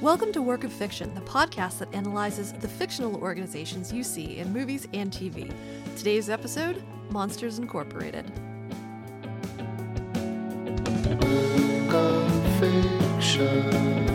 Welcome to Work of Fiction, the podcast that analyzes the fictional organizations you see in movies and TV. Today's episode Monsters Incorporated. Work of fiction.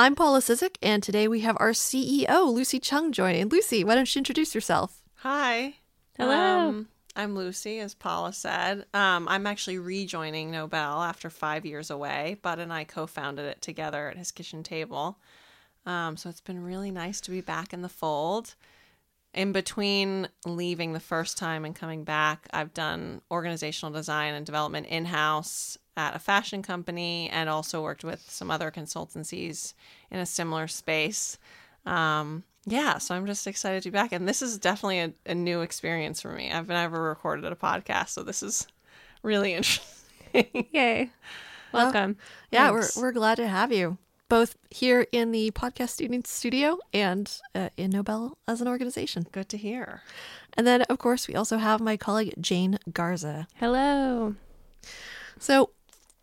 I'm Paula Sizik, and today we have our CEO, Lucy Chung, joining. Lucy, why don't you introduce yourself? Hi. Hello. Um, I'm Lucy, as Paula said. Um, I'm actually rejoining NOBL after five years away. Bud and I co founded it together at his kitchen table. Um, so it's been really nice to be back in the fold. In between leaving the first time and coming back, I've done organizational design and development in house at a fashion company and also worked with some other consultancies in a similar space. Um, yeah, so I'm just excited to be back. And this is definitely a, a new experience for me. I've never recorded a podcast, so this is really interesting. Yay. Welcome. Yeah, Thanks. we're, we're glad to have you, both here in the podcast student studio and uh, in NOBL as an organization. Good to hear. And then, of course, we also have my colleague, Jane Garza. Hello. So,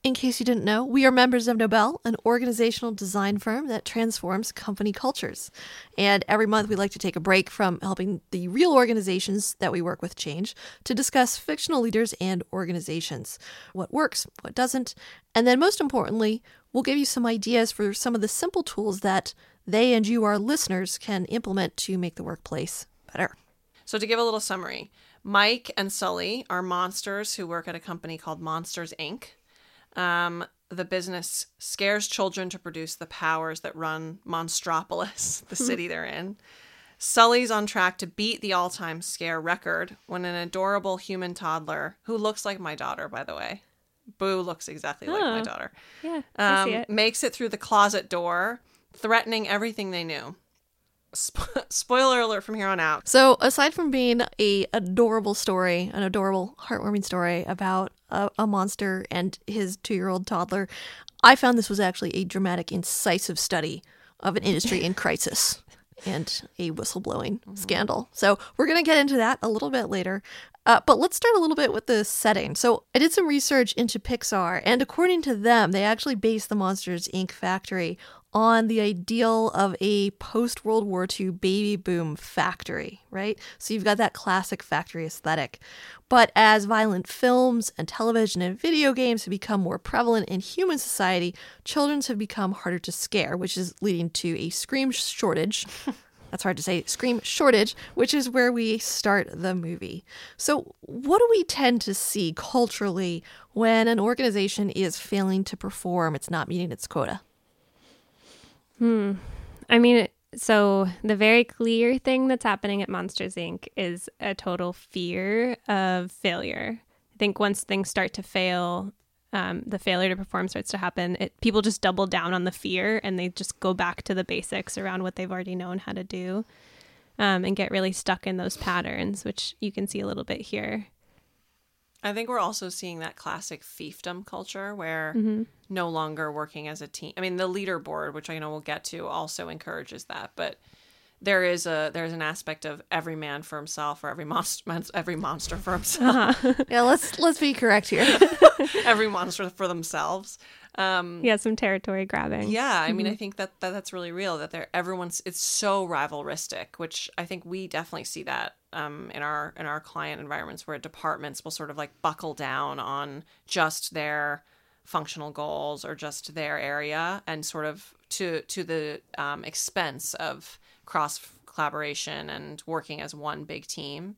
in case you didn't know, we are members of NOBL, an organizational design firm that transforms company cultures. And every month we like to take a break from helping the real organizations that we work with change to discuss fictional leaders and organizations, what works, what doesn't, and then most importantly, we'll give you some ideas for some of the simple tools that they and you, our listeners, can implement to make the workplace better. So, to give a little summary, Mike and Sully are monsters who work at a company called Monsters Inc. Um, the business scares children to produce the powers that run Monstropolis, the city they're in. Sully's on track to beat the all time scare record when an adorable human toddler, who looks like my daughter, by the way, Boo looks exactly like my Oh. daughter, Yeah, um, it. makes it through the closet door, threatening everything they knew. Spo- spoiler alert from here on out. So, aside from being a adorable story, an adorable, heartwarming story about a, a monster and his two-year-old toddler, I found this was actually a dramatic, incisive study of an industry in crisis and a whistleblowing scandal. So, we're going to get into that a little bit later. Uh, but let's start a little bit with the setting. So, I did some research into Pixar, and according to them, they actually based the Monsters Inc. factory on the ideal of a post World War II baby boom factory, right? So you've got that classic factory aesthetic. But as violent films and television and video games have become more prevalent in human society, children have become harder to scare, which is leading to a scream shortage. That's hard to say. Scream shortage, which is where we start the movie. So, what do we tend to see culturally when an organization is failing to perform? It's not meeting its quota. I mean, so the very clear thing that's happening at Monsters Inc. is a total fear of failure. I think once things start to fail, um, the failure to perform starts to happen. It, people just double down on the fear and they just go back to the basics around what they've already known how to do um, and get really stuck in those patterns, which you can see a little bit here. I think we're also seeing that classic fiefdom culture where mm-hmm. no longer working as a team. I mean, the leaderboard, which I know we'll get to, also encourages that, but there is a there's an aspect of every man for himself or every monster every monster for himself uh-huh. Yeah, let's let's be correct here. every monster for themselves um Yeah, some territory grabbing. yeah i mean i mm-hmm. think that, that that's really real that they're everyone's it's so rivalristic which i think we definitely see that um in our in our client environments where departments will sort of like buckle down on just their functional goals or just their area and sort of to to the um, expense of cross collaboration and working as one big team.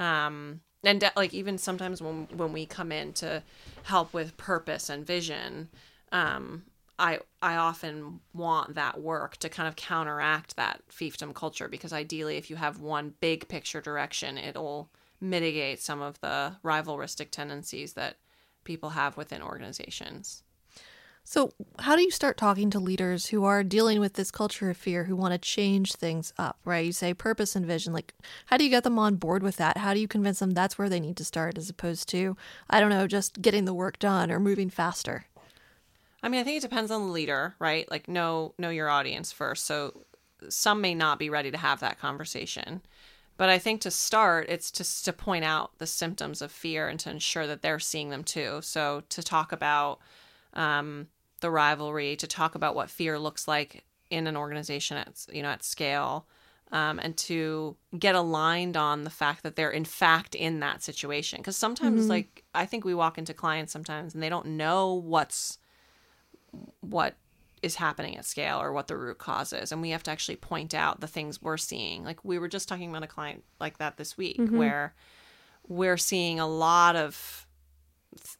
Um and de- like even sometimes when when we come in to help with purpose and vision um i i often want that work to kind of counteract that fiefdom culture because ideally if you have one big picture direction it'll mitigate some of the rivalristic tendencies that people have within organizations So, how do you start talking to leaders who are dealing with this culture of fear, who want to change things up, right? You say purpose and vision. Like, how do you get them on board with that? How do you convince them that's where they need to start as opposed to, I don't know, just getting the work done or moving faster? I mean, I think it depends on the leader, right? Like know know your audience first. So some may not be ready to have that conversation. But I think to start, it's just to point out the symptoms of fear and to ensure that they're seeing them too. So to talk about um, the rivalry, to talk about what fear looks like in an organization at you know at scale, um, and to get aligned on the fact that they're in fact in that situation. Because sometimes, like I think we walk into clients sometimes and they don't know what's what is happening at scale or what the root cause is. And we have to actually point out the things we're seeing. Like we were just talking about a client like that this week where we're seeing a lot of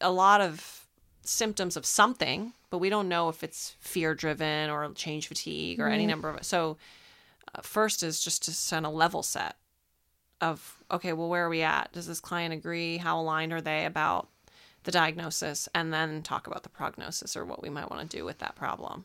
a lot of symptoms of something but we don't know if it's fear driven or change fatigue or any number of so uh, first is just to send a level set of okay well where are we at? Does this client agree? How aligned are they about the diagnosis and then talk about the prognosis or what we might want to do with that problem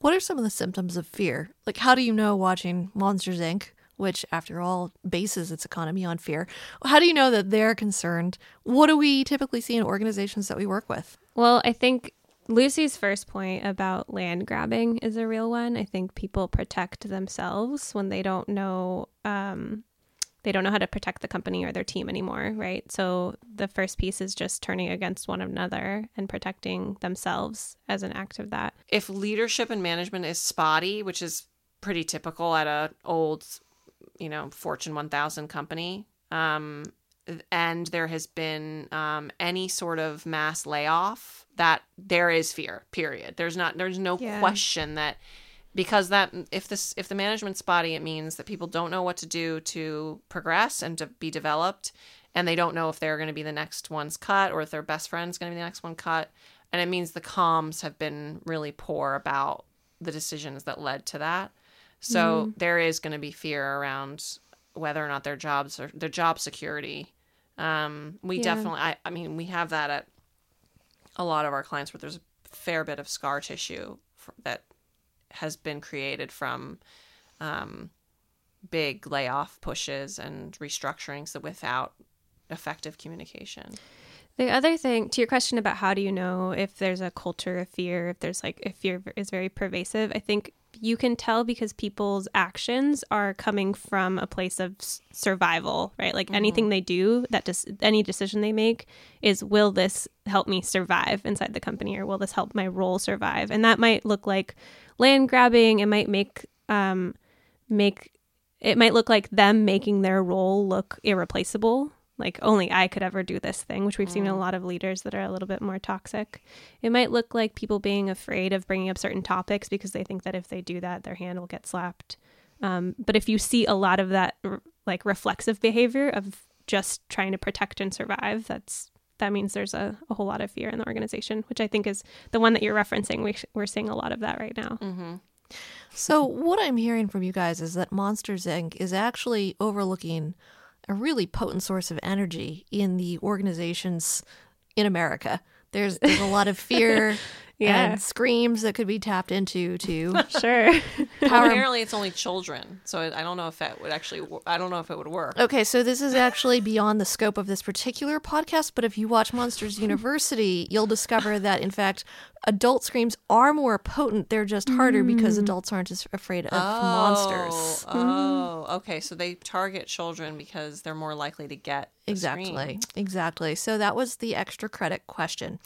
What are some of the symptoms of fear? Like, how do you know watching Monsters Inc., which, after all, bases its economy on fear, how do you know that they're concerned? What do we typically see in organizations that we work with? Well, I think Lucy's first point about land grabbing is a real one. I think people protect themselves when they don't know um, they don't know how to protect the company or their team anymore, right? So the first piece is just turning against one another and protecting themselves as an act of that. if leadership and management is spotty, which is pretty typical at a old, you know, Fortune 1000 company, um, and there has been um, any sort of mass layoff, that there is fear. Period. There's not. There's no Yeah. question that because that if this if the management's spotty, it means that people don't know what to do to progress and to be developed, and they don't know if they're going to be the next one's cut or if their best friend's going to be the next one cut, and it means the comms have been really poor about the decisions that led to that. So there is going to be fear around whether or not their jobs are their job security. Um, we Yeah. definitely, I, I mean, we have that at a lot of our clients where there's a fair bit of scar tissue f that has been created from um, big layoff pushes and restructurings that without effective communication. The other thing to your question about how do you know if there's a culture of fear, if there's like if fear is very pervasive, I think you can tell because people's actions are coming from a place of s- survival, right? Like anything they do, that just any decision they make is will this help me survive inside the company or will this help my role survive? And that might look like land grabbing, it might make um make it might look like them making their role look irreplaceable like only i could ever do this thing which we've seen in a lot of leaders that are a little bit more toxic. It might look like people being afraid of bringing up certain topics because they think that if they do that their hand will get slapped. Um, but if you see a lot of that r- like reflexive behavior of just trying to protect and survive that's that means there's a, a whole lot of fear in the organization which i think is the one that you're referencing. We, we're seeing a lot of that right now. So, what I'm hearing from you guys is that Monsters Inc. is actually overlooking a really potent source of energy in the organizations in America. There's, there's a lot of fear Yeah. and screams that could be tapped into to sure power. Apparently, it's only children, so I don't know if that would actually. wo- I don't know if it would work. Okay, so this is actually beyond the scope of this particular podcast, but if you watch Monsters University, you'll discover that in fact adult screams are more potent. They're just harder because mm. adults aren't as afraid of oh, monsters. Oh, mm-hmm. okay. So they target children because they're more likely to get the Exactly. screen. Exactly. So that was the extra credit question.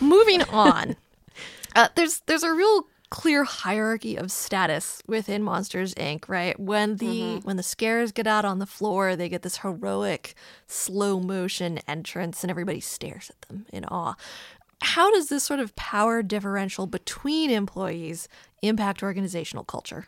Moving on. Uh, there's there's a real clear hierarchy of status within Monsters Inc. Right when the mm-hmm. when the scares get out on the floor, they get this heroic slow motion entrance, and everybody stares at them in awe. How does this sort of power differential between employees impact organizational culture?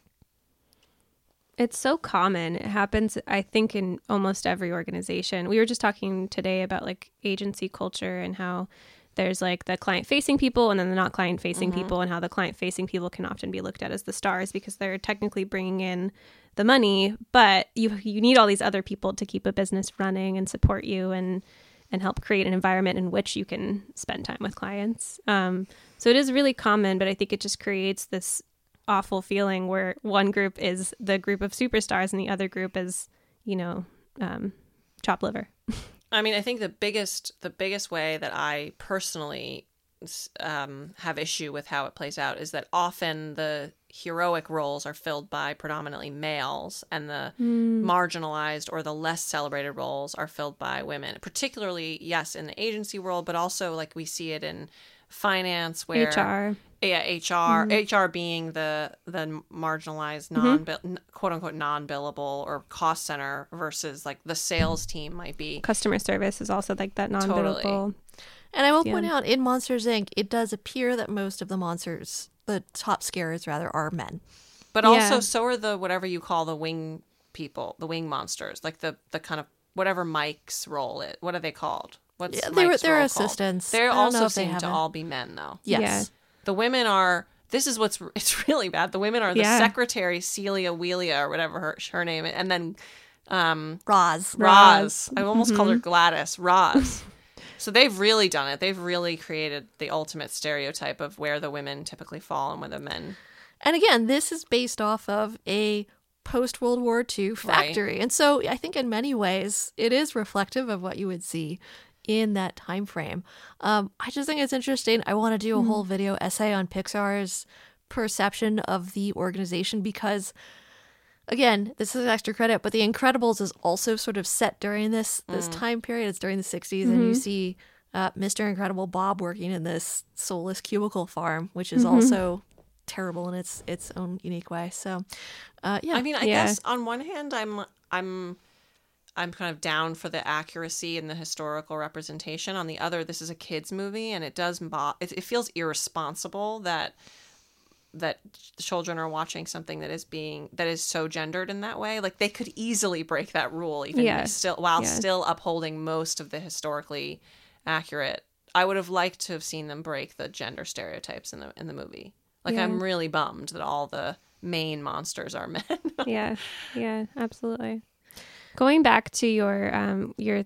It's so common. It happens, I think, in almost every organization. We were just talking today about like agency culture and how there's like the client facing people and then the not client facing mm-hmm. people, and how the client facing people can often be looked at as the stars because they're technically bringing in the money, but you you need all these other people to keep a business running and support you and and help create an environment in which you can spend time with clients. Um, so it is really common, but I think it just creates this awful feeling where one group is the group of superstars and the other group is, you know, um, chop liver. I mean, I think the biggest the biggest way that I personally um, have issue with how it plays out is that often the heroic roles are filled by predominantly males, and the hmm. marginalized or the less celebrated roles are filled by women. Particularly, yes, in the agency world, but also like we see it in finance, where HR. yeah, HR, HR hmm. being the the marginalized mm-hmm. non quote unquote non billable or cost center versus like the sales team might be. Customer service is also like that non-billable. And I will Yeah. point out in Monsters Inc., it does appear that most of the monsters, the top scarers rather, are men. But Yeah. also, so are the whatever you call the wing people, the wing monsters, like the the kind of whatever Mike's role is. What are they called? What's Yeah, they were- Mike's they're role assistants. Called? They I don't also if they seem have to all be men, though. Yes. Yeah. The women are. This is what's it's really bad. The women are the Yeah. secretary Celia Wheelia or whatever her her name, is, and then um Roz. Roz. I almost called her Mm-hmm. Gladys. Roz. So they've really done it. They've really created the ultimate stereotype of where the women typically fall and where the men. And again, this is based off of a post World War II factory. And so I think in many ways it is reflective of what you would see in that time frame. Um, I just think it's interesting. I want to do a whole video essay on Pixar's perception of the organization because again, this is extra credit, but The Incredibles is also sort of set during this this time period. It's during the 60s and you see uh, Mr. Incredible Bob working in this soulless cubicle farm, which is also terrible in its its own unique way. So, uh, yeah, I mean, I Yeah. guess on one hand, I'm I'm I'm kind of down for the accuracy and the historical representation. On the other, this is a kids movie, and it does mo- it, it feels irresponsible that that children are watching something that is being that is so gendered in that way. Like they could easily break that rule, even still while still upholding most of the historically accurate. I would have liked to have seen them break the gender stereotypes in the in the movie. Like Yeah. I'm really bummed that all the main monsters are men. yeah, yeah, absolutely. Going back to your um your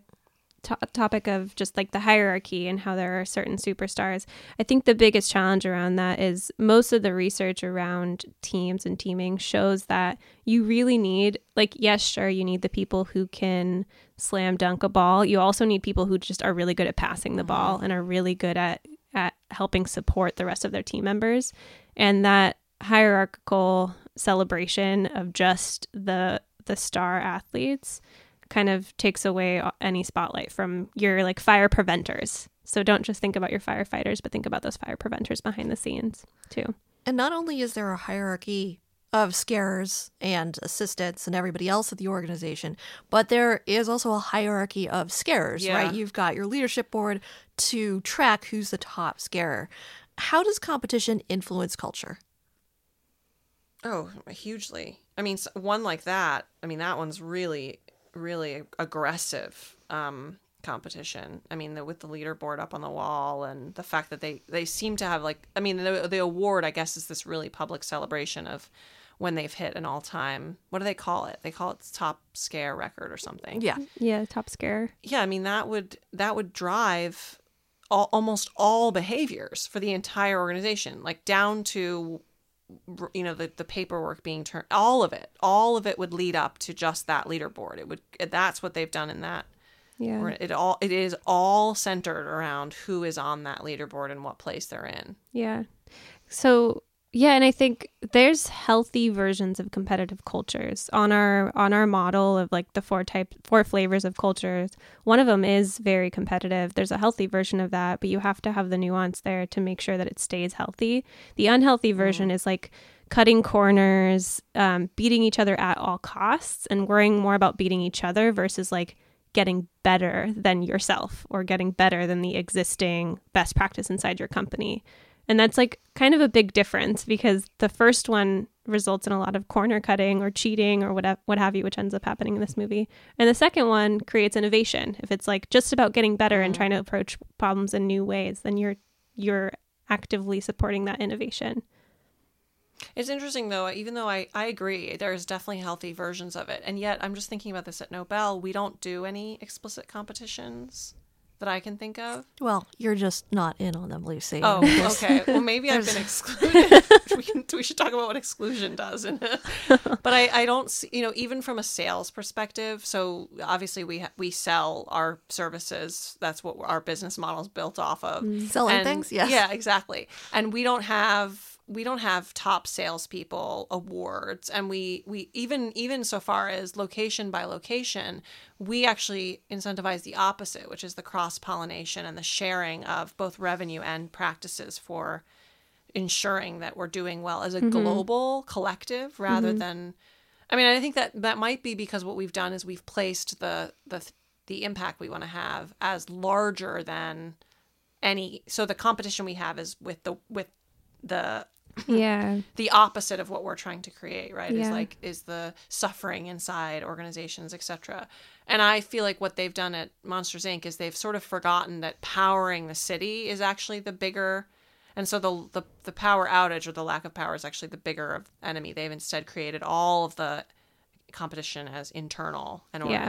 to- topic of just like the hierarchy and how there are certain superstars, I think the biggest challenge around that is most of the research around teams and teaming shows that you really need like yes, sure, you need the people who can slam dunk a ball. You also need people who just are really good at passing the ball mm-hmm. and are really good at at helping support the rest of their team members. And that hierarchical celebration of just the the star athletes kind of takes away any spotlight from your like fire preventers. So don't just think about your firefighters, but think about those fire preventers behind the scenes too. and not only is there a hierarchy of scarers and assistants and everybody else at the organization, but there is also a hierarchy of scarers, Yeah. right? You've got your leadership board to track who's the top scarer. How does competition influence culture? Oh, hugely. I mean, one like that. I mean, that one's really, really aggressive um, competition. I mean, the, with the leaderboard up on the wall and the fact that they they seem to have like. I mean, the the award I guess is this really public celebration of when they've hit an all time. What do they call it? They call it top scare record or something. Yeah. Yeah, top scare. yeah. I mean, that would that would drive all, almost all behaviors for the entire organization, like down to you know the the paperwork being turned all of it all of it would lead up to just that leaderboard it would that's what they've done in that Yeah. it all it is all centered around who is on that leaderboard and what place they're in Yeah. So yeah, and I think there's healthy versions of competitive cultures on our on our model of like the four type four flavors of cultures. One of them is very competitive. There's a healthy version of that, but you have to have the nuance there to make sure that it stays healthy. The unhealthy version is like cutting corners, um, beating each other at all costs, and worrying more about beating each other versus like getting better than yourself or getting better than the existing best practice inside your company. And that's like kind of a big difference because the first one results in a lot of corner cutting or cheating or whatever, what have you, which ends up happening in this movie. And the second one creates innovation. If it's like just about getting better and trying to approach problems in new ways, then you're you're actively supporting that innovation. it's interesting though even though i i agree there's definitely healthy versions of it and yet i'm just thinking about this at NOBL we don't do any explicit competitions that I can think of. Well, you're just not in on them, Lucy. Oh, okay. Well, maybe I've been excluded. we, can, we should talk about what exclusion does. but I, I don't see, you know, even from a sales perspective. So obviously we ha- we sell our services. That's what our business model is built off of. Mm, selling And- things, yes. Yeah, exactly. And we don't have we don't have top salespeople awards, and we we even even so far as location by location, we actually incentivize the opposite, which is the cross pollination and the sharing of both revenue and practices for ensuring that we're doing well as a mm-hmm. global collective rather mm-hmm. than I mean I think that that might be because what we've done is we've placed the the the impact we want to have as larger than any so the competition we have is with the with the Yeah. the opposite of what we're trying to create right yeah. is like is the suffering inside organizations etc and i feel like what they've done at monsters inc is they've sort of forgotten that powering the city is actually the bigger and so the, the the power outage or the lack of power is actually the bigger of enemy they've instead created all of the competition as internal and Yeah.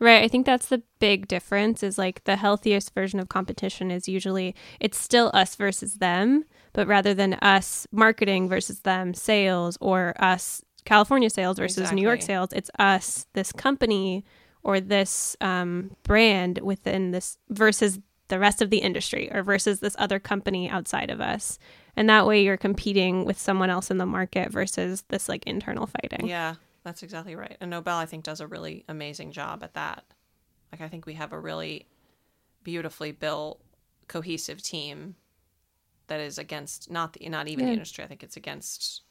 Right. I think that's the big difference is like the healthiest version of competition is usually it's still us versus them, but rather than us marketing versus them sales or us California sales versus New York sales, it's us, this company or this um, brand within this versus the rest of the industry or versus this other company outside of us. And that way you're competing with someone else in the market versus this like internal fighting. Yeah, that's exactly right. And NOBL, I think, does a really amazing job at that. Like, I think we have a really beautifully built, cohesive team that is against not the not even Yeah. the industry. I think it's against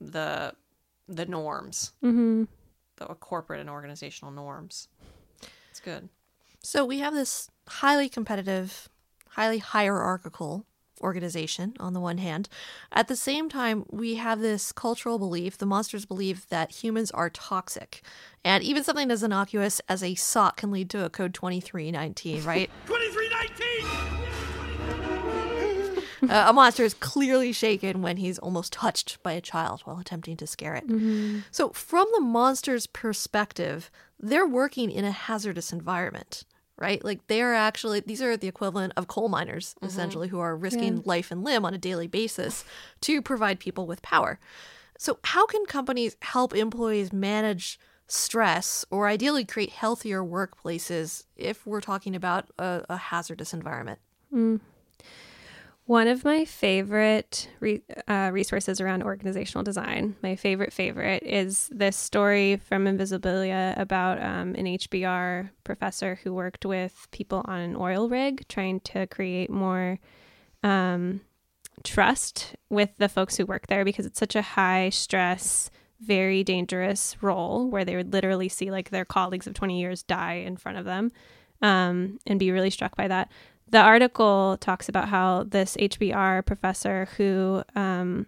the the norms, Mm-hmm. the corporate and organizational norms. It's good. So we have this highly competitive, highly hierarchical organization on the one hand. At the same time, we have this cultural belief, the monsters believe that humans are toxic. And even something as innocuous as a sock can lead to a code 2319, right? 2319! uh, a monster is clearly shaken when he's almost touched by a child while attempting to scare it. So, from the monster's perspective, they're working in a hazardous environment, right? Like they are actually, these are the equivalent of coal miners, mm-hmm. essentially, who are risking life and limb on a daily basis to provide people with power. So, how can companies help employees manage stress or ideally create healthier workplaces if we're talking about a, a hazardous environment? Mm. One of my favorite re- uh, resources around organizational design, my favorite favorite, is this story from Invisibilia about um, an HBR professor who worked with people on an oil rig trying to create more um, trust with the folks who work there because it's such a high stress, very dangerous role where they would literally see like their colleagues of 20 years die in front of them um, and be really struck by that. The article talks about how this HBR professor who um,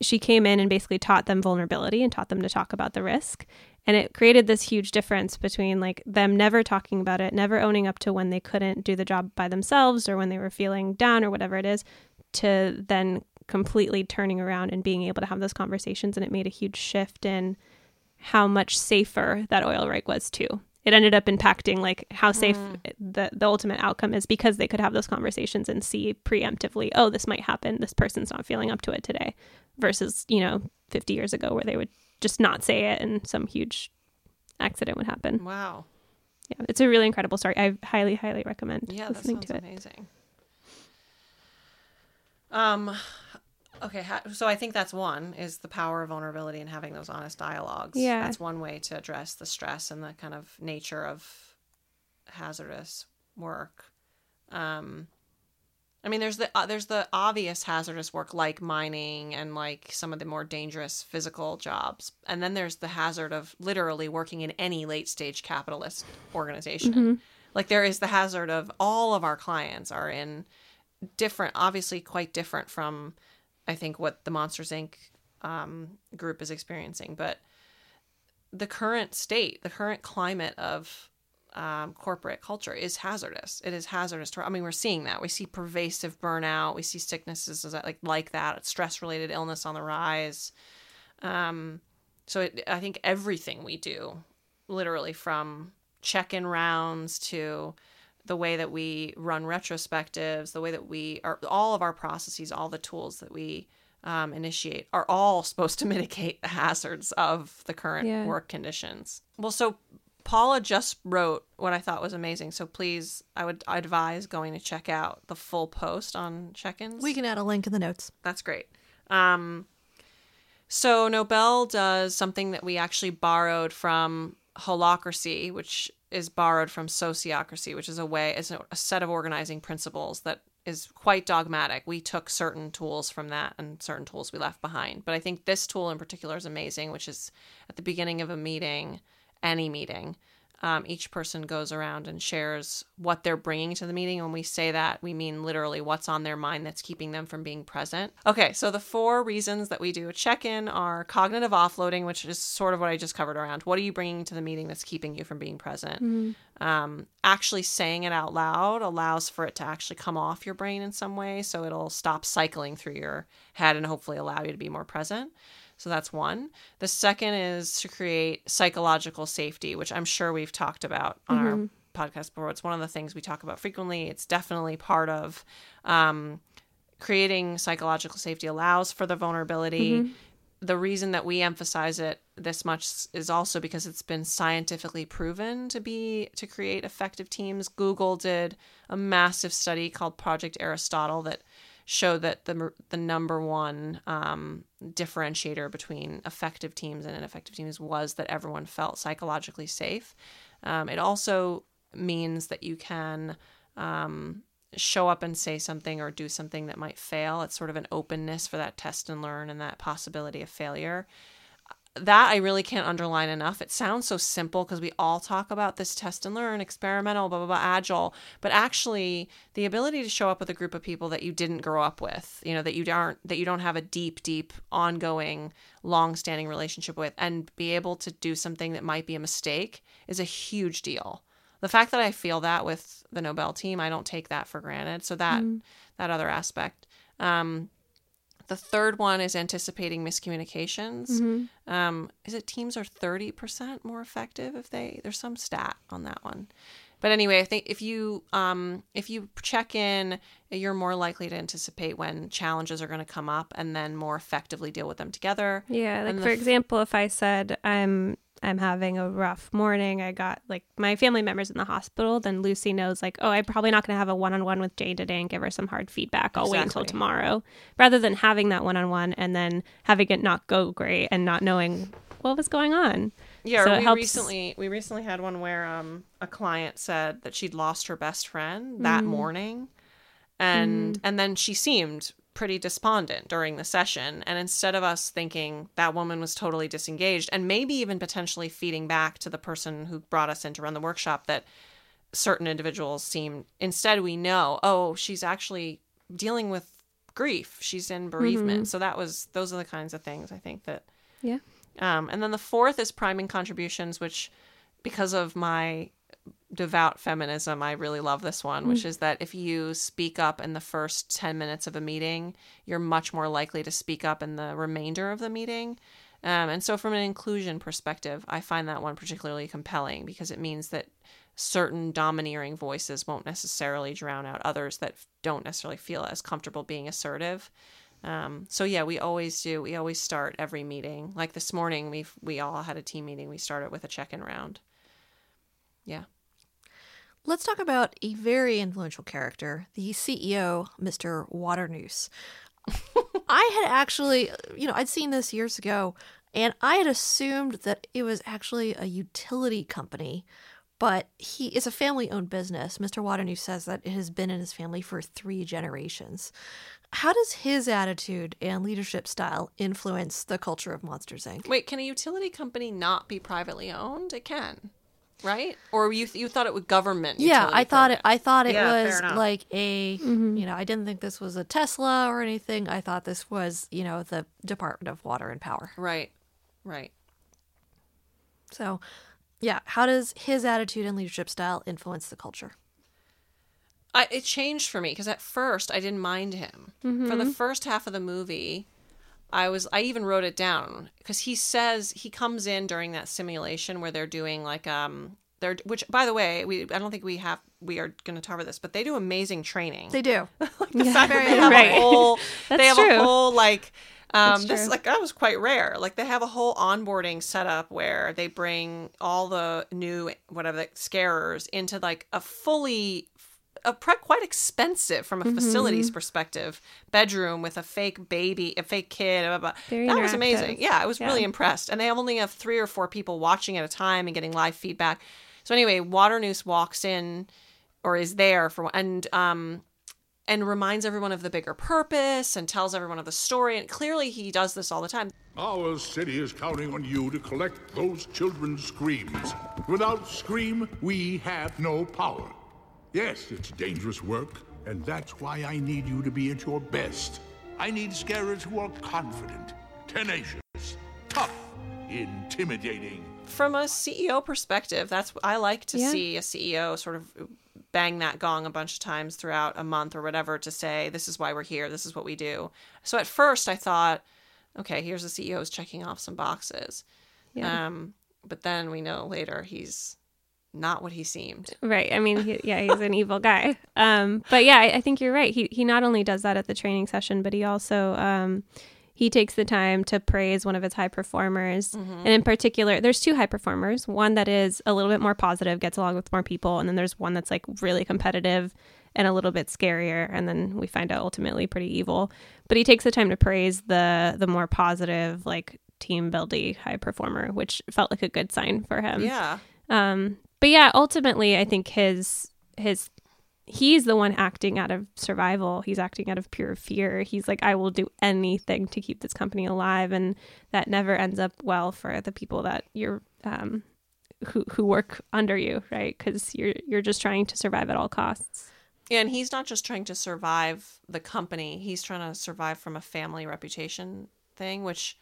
she came in and basically taught them vulnerability and taught them to talk about the risk. And it created this huge difference between like them never talking about it, never owning up to when they couldn't do the job by themselves or when they were feeling down or whatever it is, to then completely turning around and being able to have those conversations. And it made a huge shift in how much safer that oil rig was too. It ended up impacting like how safe the the ultimate outcome is because they could have those conversations and see preemptively, oh, this might happen. This person's not feeling up to it today, versus you know 50 years ago where they would just not say it and some huge accident would happen. Wow. Yeah, it's a really incredible story. I highly, highly recommend Yeah, that listening sounds to it. amazing. Um, okay, so I think that's one is the power of vulnerability and having those honest dialogues. Yeah. that's one way to address the stress and the kind of nature of hazardous work. Um, I mean, there's the uh, there's the obvious hazardous work like mining and like some of the more dangerous physical jobs, and then there's the hazard of literally working in any late stage capitalist organization. Like there is the hazard of all of our clients are in different, obviously quite different from, I think what the Monsters Inc. Um, group is experiencing, but the current state, the current climate of um, corporate culture is hazardous. It is hazardous. To, I mean, we're seeing that. We see pervasive burnout. We see sicknesses like like that. Stress related illness on the rise. Um, so it, I think everything we do, literally from check-in rounds to the way that we run retrospectives, the way that we are all of our processes, all the tools that we um, initiate are all supposed to mitigate the hazards of the current Yeah. work conditions. Well, so Paula just wrote what I thought was amazing. So please, I would advise going to check out the full post on check-ins. We can add a link in the notes. That's great. Um, so NOBL does something that we actually borrowed from holacracy, which is borrowed from sociocracy, which is a way, is a, set of organizing principles that is quite dogmatic. We took certain tools from that and certain tools we left behind. But I think this tool in particular is amazing, which is at the beginning of a meeting, any meeting, um, each person goes around and shares what they're bringing to the meeting. When we say that, we mean literally what's on their mind that's keeping them from being present. Okay, so the four reasons that we do a check in are cognitive offloading, which is sort of what I just covered around. What are you bringing to the meeting that's keeping you from being present? Um, actually saying it out loud allows for it to actually come off your brain in some way, so it'll stop cycling through your head and hopefully allow you to be more present. So that's one. The second is to create psychological safety, which I'm sure we've talked about on our podcast before. It's one of the things we talk about frequently. It's definitely part of um, creating psychological safety allows for the vulnerability. The reason that we emphasize it this much is also because it's been scientifically proven to be to create effective teams. Google did a massive study called Project Aristotle that showed that the the number one um, differentiator between effective teams and ineffective teams was that everyone felt psychologically safe. Um, it also means that you can um, show up and say something or do something that might fail. It's sort of an openness for that test and learn and that possibility of failure. That I really can't underline enough. It sounds so simple because we all talk about this test and learn, experimental, blah, blah, blah, agile. But actually, the ability to show up with a group of people that you didn't grow up with, you know, that you aren't, that you don't have a deep, deep, ongoing, long standing relationship with, and be able to do something that might be a mistake is a huge deal the fact that I feel that with the NOBL team, I don't take that for granted. So that that other aspect. Um, the third one is anticipating miscommunications. Um, is it teams are thirty percent more effective if they? There's some stat on that one. But anyway, I think if you um, if you check in, you're more likely to anticipate when challenges are going to come up and then more effectively deal with them together. Yeah, like for f- example, if I said I'm I'm having a rough morning, I got like my family members in the hospital, then Lucy knows like, oh, I'm probably not going to have a one-on-one with Jane today and give her some hard feedback. I'll wait until tomorrow, rather than having that one-on-one and then having it not go great and not knowing what was going on. Yeah, So we helps- recently we recently had one where um a client said that she'd lost her best friend that morning, and and then she seemed pretty despondent during the session. And instead of us thinking that woman was totally disengaged, and maybe even potentially feeding back to the person who brought us in to run the workshop that certain individuals seem instead we know oh she's actually dealing with grief she's in bereavement so that was those are the kinds of things i think that Yeah. um, and then the fourth is priming contributions, which, because of my devout feminism, I really love this one, which is that if you speak up in the first 10 minutes of a meeting, you're much more likely to speak up in the remainder of the meeting. Um, and so, from an inclusion perspective, I find that one particularly compelling because it means that certain domineering voices won't necessarily drown out others that don't necessarily feel as comfortable being assertive. Um, so yeah, we always do. We always start every meeting. Like this morning, we we all had a team meeting. We started with a check-in round. Yeah. Let's talk about a very influential character, the CEO, Mr. Waternoose. I had actually, you know, I'd seen this years ago, and I had assumed that it was actually a utility company, but he is a family owned business. Mr. Waternoose says that it has been in his family for three generations. How does his attitude and leadership style influence the culture of Monsters Inc.? Wait, can a utility company not be privately owned? It can, right? Or you you thought it was government? Yeah, I thought it. I thought it Yeah, was like a. Mm-hmm. You know, I didn't think this was a Tesla or anything. I thought this was, you know, the Department of Water and Power. Right, right. So, yeah, how does his attitude and leadership style influence the culture? I, it changed for me because at first I didn't mind him. Mm-hmm. For the first half of the movie, I was I even wrote it down because he says he comes in during that simulation where they're doing like um they're which by the way we I don't think we have we are going to cover this, but they do amazing training. They do. like the fact that they have right. a whole they have true. a whole like um this like that was quite rare like they have a whole onboarding setup where they bring all the new whatever the scarers into like a fully a pre- quite expensive from a Mm-hmm. facilities perspective bedroom with a fake baby a fake kid blah, blah, blah. Very that was amazing yeah i was really impressed and they only have three or four people watching at a time and getting live feedback so anyway Waternoose walks in or is there for and um and reminds everyone of the bigger purpose and tells everyone of the story and clearly he does this all the time Our city is counting on you to collect those children's screams. Without Scream, we have no power. Yes, it's dangerous work, and that's why I need you to be at your best. I need scarers who are confident, tenacious, tough, intimidating. from a ceo perspective that's i like to Yeah. see a ceo sort of bang that gong a bunch of times throughout a month or whatever to say this is why we're here this is what we do so at first i thought okay here's the ceo who's checking off some boxes Yeah. um but then we know later he's not what he seemed Right. I mean, he, yeah, he's an evil guy. Um, but yeah, I, I think you're right. He he not only does that at the training session, but he also um, he takes the time to praise one of his high performers, and in particular, there's two high performers. One that is a little bit more positive, gets along with more people, and then there's one that's like really competitive and a little bit scarier, and then we find out ultimately pretty evil. But he takes the time to praise the the more positive, like team building high performer, which felt like a good sign for him. yeah Um, but yeah, ultimately, I think his his he's the one acting out of survival. He's acting out of pure fear. He's like, I will do anything to keep this company alive, and that never ends up well for the people that you're um who who work under you, right? Because you're you're just trying to survive at all costs. And he's not just trying to survive the company, he's trying to survive from a family reputation thing, which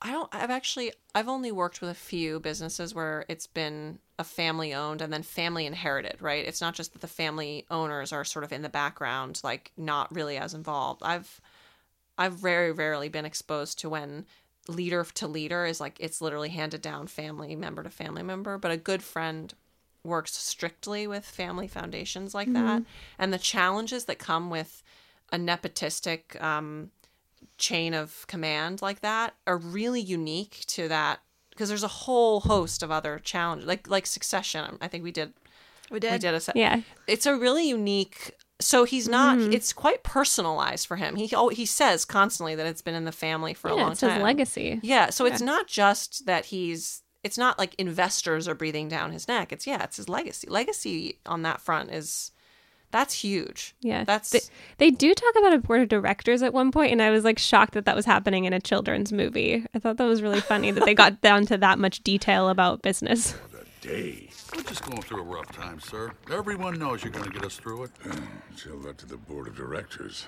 I don't I've actually I've only worked with a few businesses where it's been a family owned and then family inherited, right? It's not just that the family owners are sort of in the background, like not really as involved. I've I've very rarely been exposed to when leader to leader is like it's literally handed down family member to family member, but a good friend works strictly with family foundations like that and the challenges that come with a nepotistic um, chain of command like that are really unique to that because there's a whole host of other challenges like like succession i think we did We did. we did? a se- Yeah, it's a really unique so he's not mm-hmm. it's quite personalized for him. He oh, he says constantly that it's been in the family for a yeah, long it's time. his legacy. yeah so it's not just that he's it's not like investors are breathing down his neck it's yeah it's his legacy. Legacy on that front is that's huge Yeah, that's they, they do talk about a board of directors at one point, and I was like shocked that that was happening in a children's movie. I thought that was really funny that they got down to that much detail about business. The day. We're just going through a rough time, sir. Everyone knows you're going to get us through it. Tell that to the board of directors.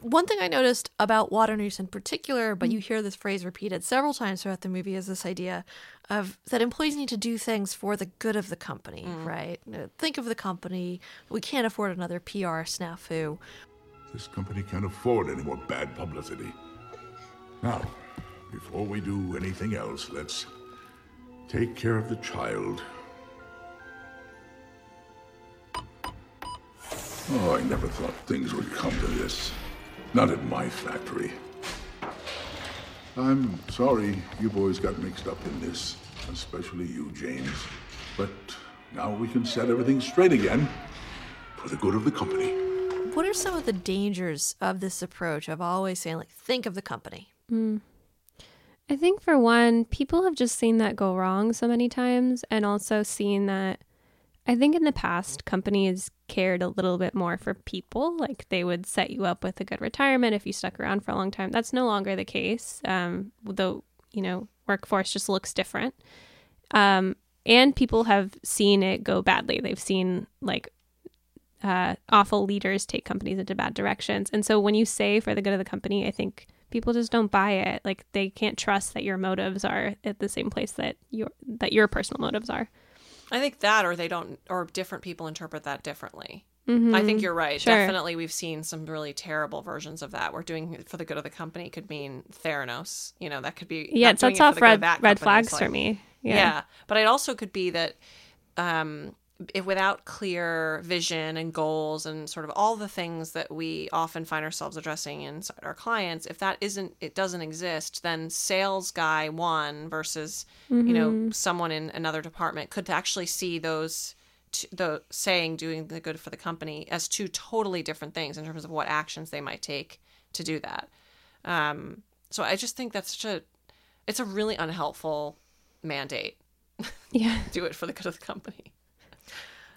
One thing I noticed about Water Waternoose in particular, but you hear this phrase repeated several times throughout the movie, is this idea of that employees need to do things for the good of the company, right? Uh, Think of the company. We can't afford another PR snafu. This company can't afford any more bad publicity. Now, before we do anything else, let's take care of the child. Oh, I never thought things would come to this. Not at my factory. I'm sorry you boys got mixed up in this, especially you, James. But now we can set everything straight again for the good of the company. What are some of the dangers of this approach of always saying, like, think of the company? Hmm. I think for one, people have just seen that go wrong so many times and also seen that I think in the past companies cared a little bit more for people. Like they would set you up with a good retirement if you stuck around for a long time. That's no longer the case. Um, the you know workforce just looks different. Um, and people have seen it go badly. They've seen like uh, awful leaders take companies into bad directions. And so when you say for the good of the company, I think people just don't buy it. Like they can't trust that your motives are at the same place that your that your personal motives are. I think that, or they don't, or different people interpret that differently. I think you're right. Sure. Definitely, we've seen some really terrible versions of that. We're doing it for the good of the company could mean Theranos. You know, that could be Yeah, it sets off good of red that red company is flags for me. Yeah. Yeah. but it also could be that um, if without clear vision and goals and sort of all the things that we often find ourselves addressing inside our clients, if that isn't, it doesn't exist, then sales guy one versus, you know, someone in another department could actually see those, t- the saying doing the good for the company as two totally different things in terms of what actions they might take to do that. Um, so I just think that's such a, it's a really unhelpful mandate. Yeah. Do it for the good of the company.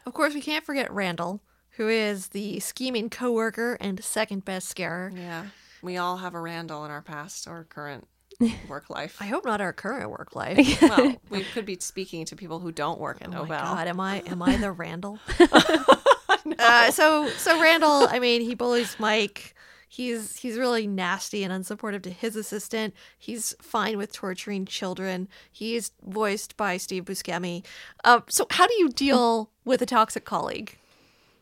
Of course, we can't forget Randall, who is the scheming coworker and second best scarer. Yeah. We all have a Randall in our past or current work life. I hope not our current work life. well, we could be speaking to people who don't work at Oh NOBL. my god, am I am I the Randall? uh, so so Randall, I mean, he bullies Mike. He's he's really nasty and unsupportive to his assistant. He's fine with torturing children. He's voiced by Steve Buscemi. Uh, so how do you deal with a toxic colleague?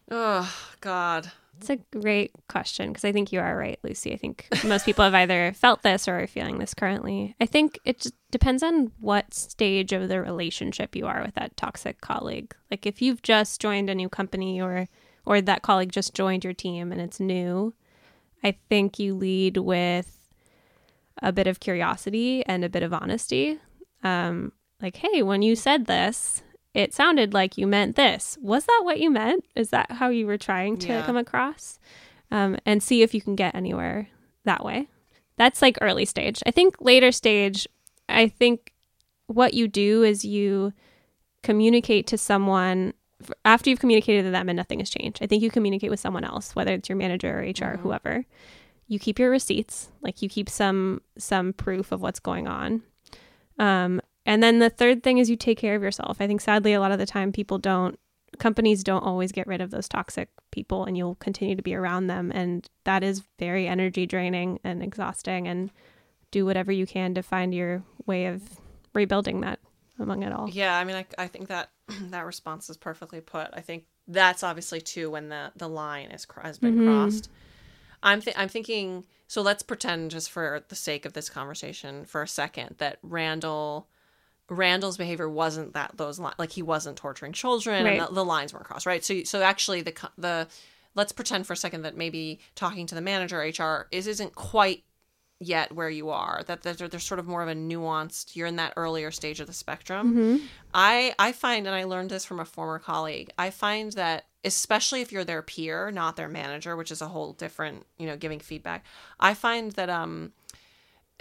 Oh God. It's a great question because I think you are right, Lucy. I think most people have either felt this or are feeling this currently. I think it just depends on what stage of the relationship you are with that toxic colleague. Like if you've just joined a new company or or that colleague just joined your team and it's new, I think you lead with a bit of curiosity and a bit of honesty. Um, like, hey, when you said this, it sounded like you meant this. Was that what you meant? Is that how you were trying to Yeah. come across? Um, and see if you can get anywhere that way. That's like early stage. I think later stage, I think what you do is you communicate to someone after you've communicated to them and nothing has changed. I think you communicate with someone else, whether it's your manager or HR, or whoever. You keep your receipts, like you keep some some proof of what's going on. Um, and then the third thing is you take care of yourself. I think sadly a lot of the time people don't companies don't always get rid of those toxic people and you'll continue to be around them and that is very energy draining and exhausting and do whatever you can to find your way of rebuilding that among it all. Yeah, I mean, I, I think that that response is perfectly put. I think that's obviously too when the the line is has been mm-hmm. crossed. I'm th- I'm thinking. So let's pretend, just for the sake of this conversation, for a second, that Randall Randall's behavior wasn't that those li- like he wasn't torturing children Right. and the, the lines weren't crossed, right? So so actually the the let's pretend for a second that maybe talking to the manager HR is isn't quite yet where you are that there's, there's sort of more of a nuanced you're in that earlier stage of the spectrum. I i find and i learned this from a former colleague i find that especially if you're their peer not their manager which is a whole different you know giving feedback i find that um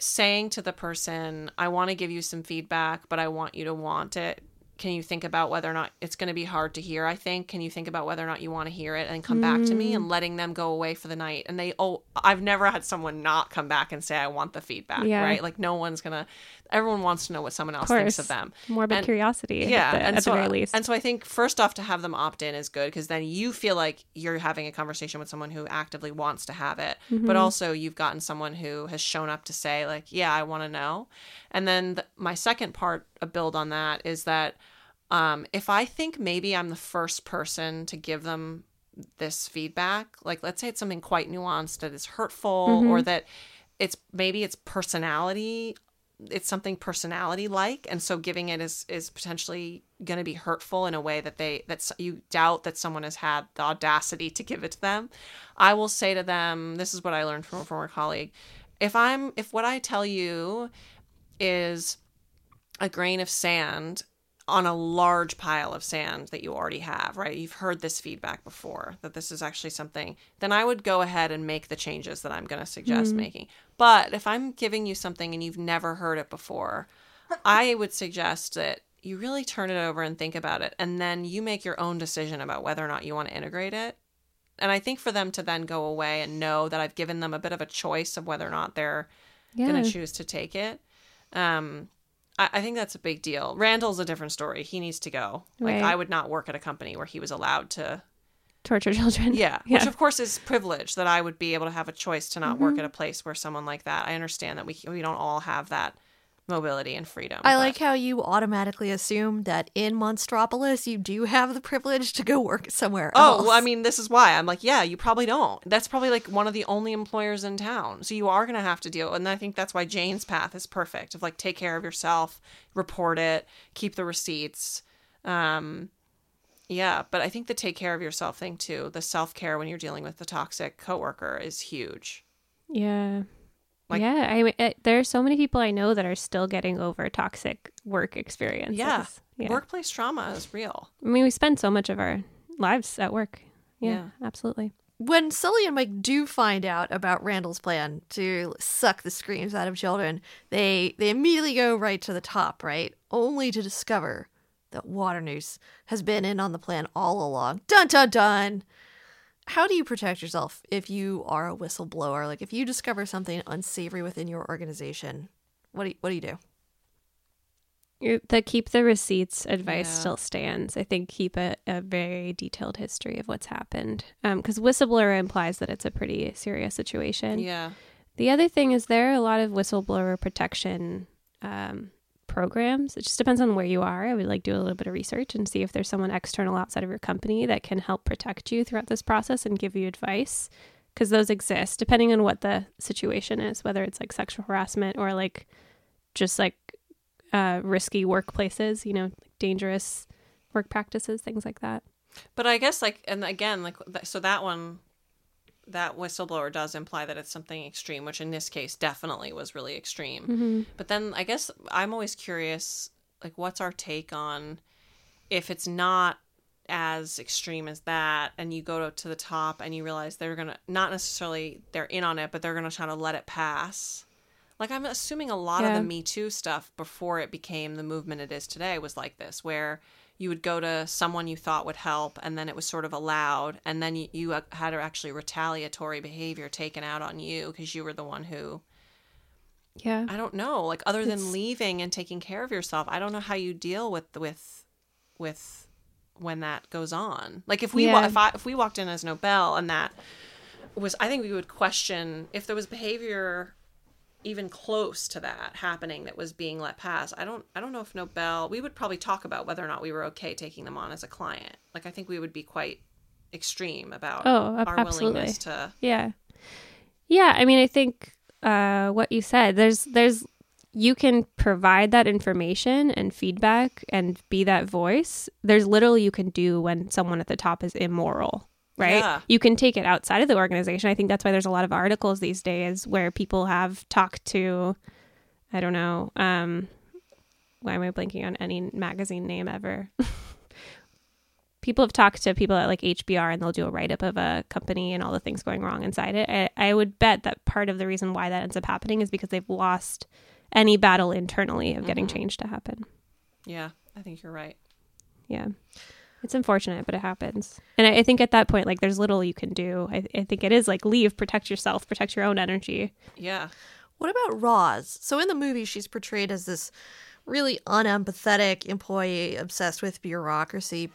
saying to the person i want to give you some feedback but i want you to want it can you think about whether or not it's going to be hard to hear i think? Can you think about whether or not you want to hear it and come back to me and mm. letting them go away for the night? And they oh i've never had someone not come back and say i want the feedback Yeah. right? Like no one's gonna everyone wants to know what someone else thinks of them Morbid And- curiosity. yeah At the, and so very least. and so i think first off to have them opt in is good because then you feel like you're having a conversation with someone who actively wants to have it Mm-hmm. but also you've gotten someone who has shown up to say like yeah i want to know and then the, my second part a build on that is that um, if i think maybe i'm the first person to give them this feedback like let's say it's something quite nuanced that is hurtful or that it's maybe it's personality it's something personality like and so giving it is is potentially going to be hurtful in a way that they that you doubt that someone has had the audacity to give it to them i will say to them this is what i learned from a former colleague if i'm if what i tell you is a grain of sand on a large pile of sand that you already have, right? You've heard this feedback before that this is actually something, then I would go ahead and make the changes that I'm going to suggest mm-hmm. making. But if I'm giving you something and you've never heard it before, I would suggest that you really turn it over and think about it and then you make your own decision about whether or not you want to integrate it. And I think for them to then go away and know that I've given them a bit of a choice of whether or not they're yeah. going to choose to take it. Um, I, I think that's a big deal. Randall's a different story. He needs to go. Like Right. I would not work at a company where he was allowed to. Torture children. Yeah, Yeah. which of course is privilege that I would be able to have a choice to not Mm-hmm. work at a place where someone like that. I understand that we we don't all have that mobility and freedom. I but- like how you automatically assume that in Monstropolis you do have the privilege to go work somewhere Oh, else. well, I mean, this is why I'm like, yeah, you probably don't. That's probably like one of the only employers in town. So you are going to have to deal. And I think that's why Jane's path is perfect of like, take care of yourself, report it, keep the receipts. Um, Yeah, but I think the take care of yourself thing too, the self care when you're dealing with the toxic coworker is huge. Yeah. Like- yeah, I mean, it, there are so many people I know that are still getting over toxic work experiences. Yeah. yeah. Workplace trauma is real. I mean, we spend so much of our lives at work. Yeah, Yeah. absolutely. when Sully and Mike do find out about Randall's plan to suck the screams out of children, they they immediately go right to the top, right? Only to discover that water Waternoose has been in on the plan all along. Dun dun dun. How do you protect yourself if you are a whistleblower? Like if you discover something unsavory within your organization, what do you, what do you do? The keep the receipts advice Yeah. still stands. I think keep a, a very detailed history of what's happened. Because whistleblower implies that it's a pretty serious situation. Yeah. The other thing is there are a lot of whistleblower protection um, programs. It just depends on where you are. I would like do a little bit of research and see if there's someone external outside of your company that can help protect you throughout this process and give you advice. Because those exist depending on what the situation is, whether it's like sexual harassment or like just like uh, risky workplaces, you know, dangerous work practices, things like that. But I guess like and again like so that one that whistleblower does imply that it's something extreme, which in this case definitely was really extreme. Mm-hmm. But then I guess I'm always curious like what's our take on if it's not as extreme as that and you go to, the top and you realize they're going to not necessarily they're in on it, but they're going to try to let it pass. Like I'm assuming a lot of the Me Too stuff before it became the movement it is today was like this, where you would go to someone you thought would help, and then it was sort of allowed, and then you, you had actually retaliatory behavior taken out on you because you were the one who Yeah. I don't know, like other than It's- leaving and taking care of yourself, I don't know how you deal with with with when that goes on. Like if we Yeah. if I if we walked in as NOBL and that was I think we would question if there was behavior even close to that happening that was being let pass. I don't I don't know if NOBL we would probably talk about whether or not we were okay taking them on as a client. Like I think we would be quite extreme about Oh, our absolutely. willingness to Yeah. Yeah, I mean I think uh what you said, there's there's you can provide that information and feedback and be that voice. There's little you can do when someone at the top is immoral, right? Yeah. You can take it outside of the organization. I think that's why there's a lot of articles these days where people have talked to I don't know, um why am I blanking on any magazine name ever? people have talked to people at like HBR and they'll do a write up of a company and all the things going wrong inside it. I, I would bet that part of the reason why that ends up happening is because they've lost any battle internally of getting change to happen. Yeah, I think you're right. Yeah. It's unfortunate, but it happens. And I, I think at that point, like, there's little you can do. I, I think it is like leave, protect yourself, protect your own energy. Yeah. What about Roz? So in the movie, she's portrayed as this really unempathetic employee obsessed with bureaucracy,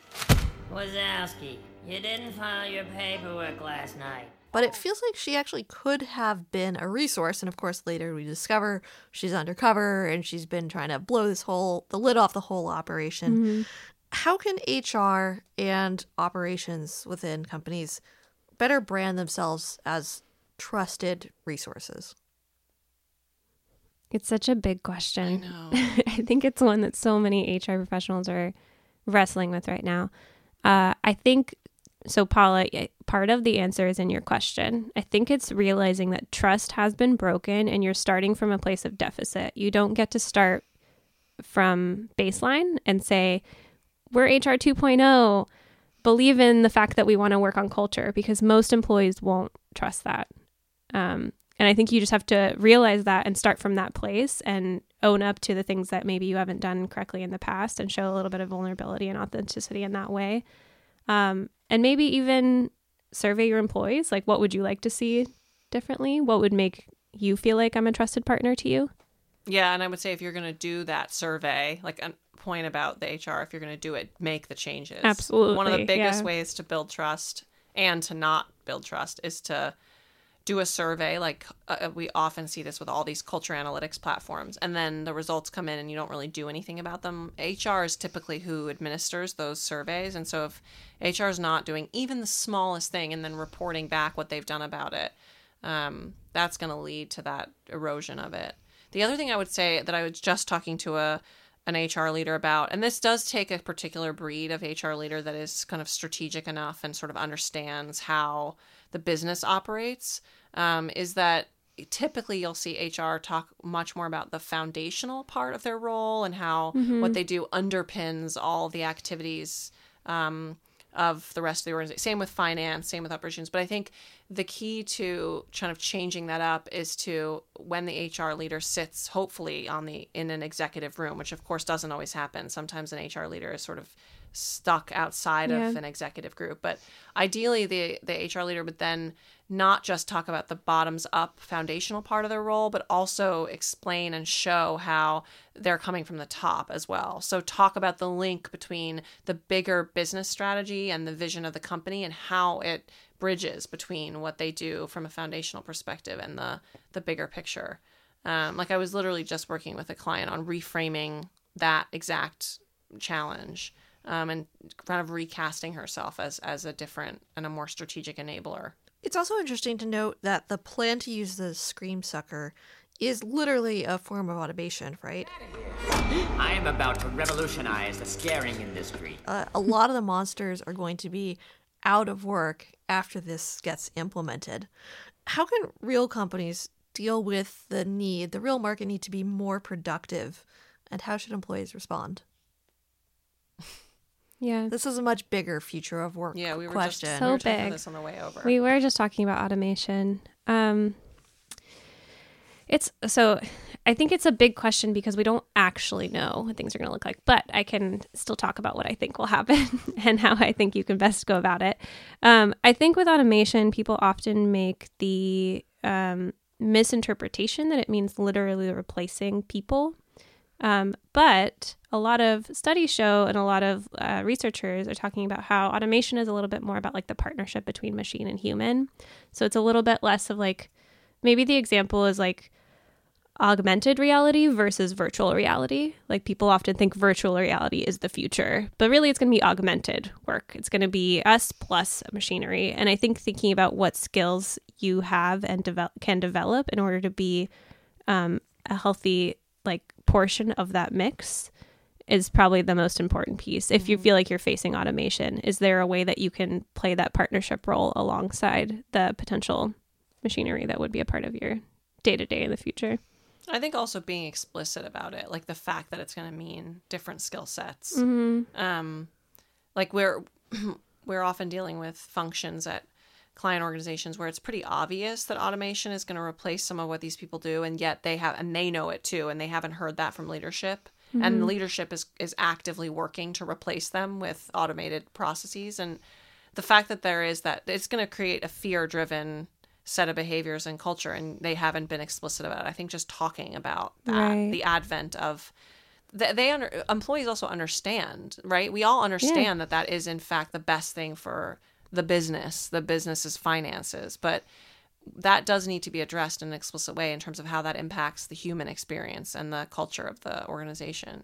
Wazowski, you didn't file your paperwork last night. but it feels like she actually could have been a resource. And of course, later we discover she's undercover and she's been trying to blow this whole the lid off the whole operation. Mm-hmm. How can HR and operations within companies better brand themselves as trusted resources? It's such a big question. know. I think it's one that so many HR professionals are wrestling with right now. Uh, I think so, Paula. Part of the answer is in your question. I think it's realizing that trust has been broken, and you're starting from a place of deficit. You don't get to start from baseline and say, "We're HR 2.0, Believe in the fact that we want to work on culture because most employees won't trust that. Um, and I think you just have to realize that and start from that place and own up to the things that maybe you haven't done correctly in the past and show a little bit of vulnerability and authenticity in that way. Um, and maybe even survey your employees like, what would you like to see differently? What would make you feel like I'm a trusted partner to you? Yeah, and I would say if you're going to do that survey, like a point about the HR, if you're going to do it, make the changes. Absolutely, One of the biggest yeah. ways to build trust and to not build trust is to do a survey. Like uh, we often see this with all these culture analytics platforms, and then the results come in and you don't really do anything about them. HR is typically who administers those surveys, and so if HR is not doing even the smallest thing and then reporting back what they've done about it, um, that's going to lead to that erosion of it. The other thing I would say that I was just talking to a an HR leader about, and this does take a particular breed of HR leader that is kind of strategic enough and sort of understands how the business operates, um, is that typically you'll see HR talk much more about the foundational part of their role and how what they do underpins all the activities um, of the rest of the organization. Same with finance, same with operations. But I think the key to kind of changing that up is to when the HR leader sits, hopefully on the in an executive room, which of course doesn't always happen. Sometimes an HR leader is sort of stuck outside of an executive group. But ideally, the the HR leader would then not just talk about the bottoms up foundational part of their role, but also explain and show how they're coming from the top as well. So, talk about the link between the bigger business strategy and the vision of the company and how it bridges between what they do from a foundational perspective and the, the bigger picture. Um, like, I was literally just working with a client on reframing that exact challenge. Um, and kind of recasting herself as as a different and a more strategic enabler. It's also interesting to note that the plan to use the Scream Sucker is literally a form of automation, right? I am about to revolutionize the scaring industry. Uh, a lot of the monsters are going to be out of work after this gets implemented. How can real companies deal with the need, the real market need to be more productive? And how should employees respond? Yeah. This is a much bigger future of work Yeah, we were question. just So we were big. this on the way over. We were just talking about automation. Um, it's so I think it's a big question because we don't actually know what things are going to look like, but I can still talk about what I think will happen and how I think you can best go about it. Um, I think with automation, people often make the um, misinterpretation that it means literally replacing people. Um, but a lot of studies show, and a lot of uh, researchers are talking about how automation is a little bit more about like the partnership between machine and human. So it's a little bit less of like maybe the example is like augmented reality versus virtual reality. Like people often think virtual reality is the future, but really it's going to be augmented work. It's going to be us plus machinery. And I think thinking about what skills you have and develop can develop in order to be um, a healthy like portion of that mix is probably the most important piece. If you feel like you're facing automation, is there a way that you can play that partnership role alongside the potential machinery that would be a part of your day to day in the future? I think also being explicit about it, like the fact that it's going to mean different skill sets. Mm-hmm. Um, like we're we're often dealing with functions at client organizations where it's pretty obvious that automation is going to replace some of what these people do, and yet they have and they know it too, and they haven't heard that from leadership. And leadership is is actively working to replace them with automated processes, and the fact that there is that it's going to create a fear driven set of behaviors and culture and they haven't been explicit about it. I think just talking about that Right. the advent of they, they under, employees also understand right? We all understand that that is in fact the best thing for the business. The business's finances. But that does need to be addressed in an explicit way in terms of how that impacts the human experience and the culture of the organization.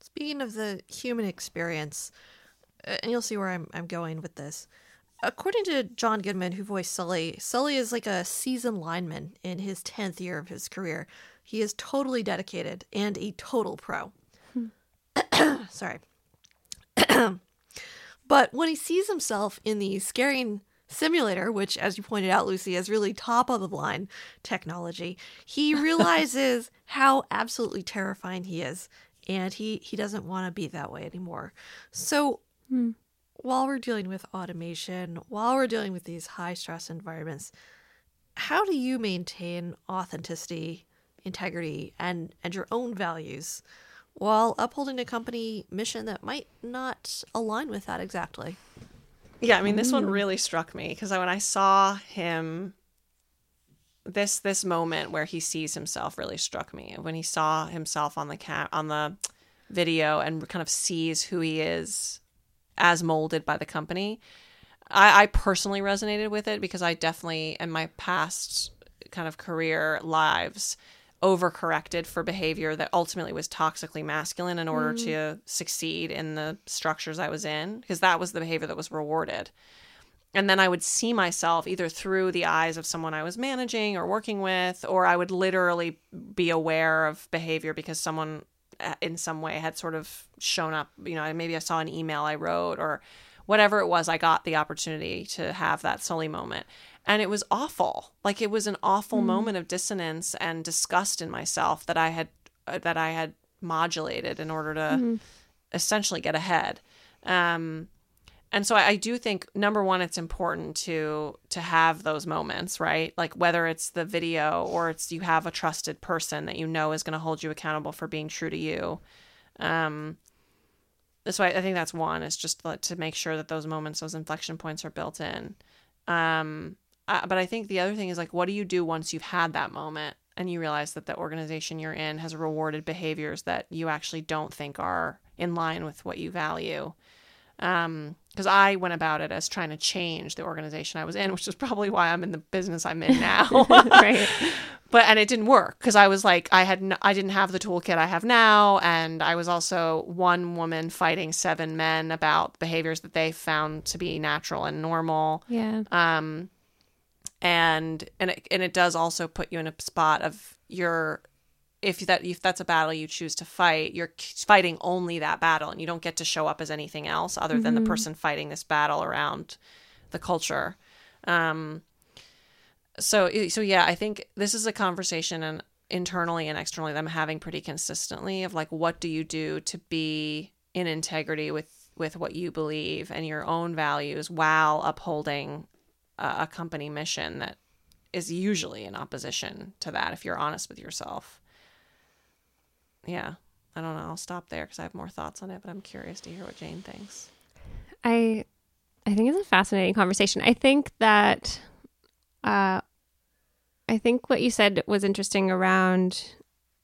Speaking of the human experience, uh, and you'll see where I'm, I'm going with this. According to John Goodman, who voiced Sully, Sully is like a seasoned lineman in his 10th year of his career. He is totally dedicated and a total pro. Hmm. Sorry. but when he sees himself in the scaring simulator, which, as you pointed out, Lucy, is really top of the line technology, he realizes how absolutely terrifying he is. And he, he doesn't want to be that way anymore. So, hmm. While we're dealing with automation, while we're dealing with these high stress environments, how do you maintain authenticity, integrity, and, and your own values while upholding a company mission that might not align with that exactly? Yeah, I mean, this one mm. really struck me because when I saw him, this this moment where he sees himself really struck me. When he saw himself on the cat on the video and kind of sees who he is as molded by the company, I, I personally resonated with it because I definitely in my past kind of career lives overcorrected for behavior that ultimately was toxically masculine in order mm. to succeed in the structures I was in because that was the behavior that was rewarded. And then I would see myself either through the eyes of someone I was managing or working with, or I would literally be aware of behavior because someone in some way had sort of shown up. You know, maybe I saw an email I wrote or whatever it was. I got the opportunity to have that Sully moment, and it was awful. Like it was an awful moment of dissonance and disgust in myself that I had uh, that I had modulated in order to essentially get ahead. Um, and so I, I do think number one, it's important to to have those moments, right? Like whether it's the video or it's you have a trusted person that you know is going to hold you accountable for being true to you. Um, that's why I think that's one is just to make sure that those moments, those inflection points, are built in. Um, uh, but I think the other thing is like, what do you do once you've had that moment and you realize that the organization you're in has rewarded behaviors that you actually don't think are in line with what you value? Um, because I went about it as trying to change the organization I was in, which is probably why I'm in the business I'm in now. right. but and it didn't work because I was like I had n- I didn't have the toolkit I have now, and I was also one woman fighting seven men about behaviors that they found to be natural and normal. Yeah. Um, and and it, and it does also put you in a spot of your if that if that's a battle you choose to fight, you're fighting only that battle, and you don't get to show up as anything else other than the person fighting this battle around the culture. Um, so so yeah, I think this is a conversation and internally and externally that I'm having pretty consistently of like what do you do to be in integrity with with what you believe and your own values while upholding a, a company mission that is usually in opposition to that if you're honest with yourself. Yeah. I don't know. I'll stop there because I have more thoughts on it, but I'm curious to hear what Jane thinks. I I think it's a fascinating conversation. I think that uh I think what you said was interesting around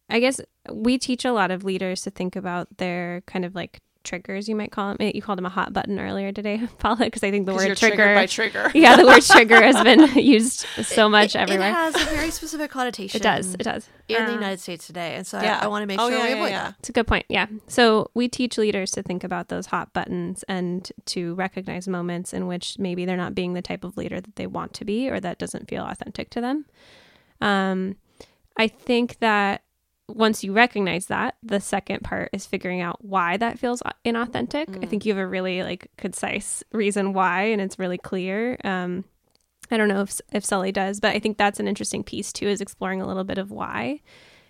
I guess we teach a lot of leaders to think about their kind of like triggers you might call them. You called them a hot button earlier today, Paula, because I think the word trigger triggered by trigger. Yeah, the word trigger has been used so much It- everywhere. It has a very specific connotation. It does. It does. in the Uh, United States today, and so I- Yeah. I, want to make Oh, sure yeah, we yeah, avoid yeah. that. It's a good point. Yeah. So we teach leaders to think about those hot buttons and to recognize moments in which maybe they're not being the type of leader that they want to be or that doesn't feel authentic to them. Um, I think that once you recognize that, the second part is figuring out why that feels inauthentic. I think you have a really like concise reason why, and it's really clear. Um, I don't know if if Sully does, but I think that's an interesting piece too, is exploring a little bit of why.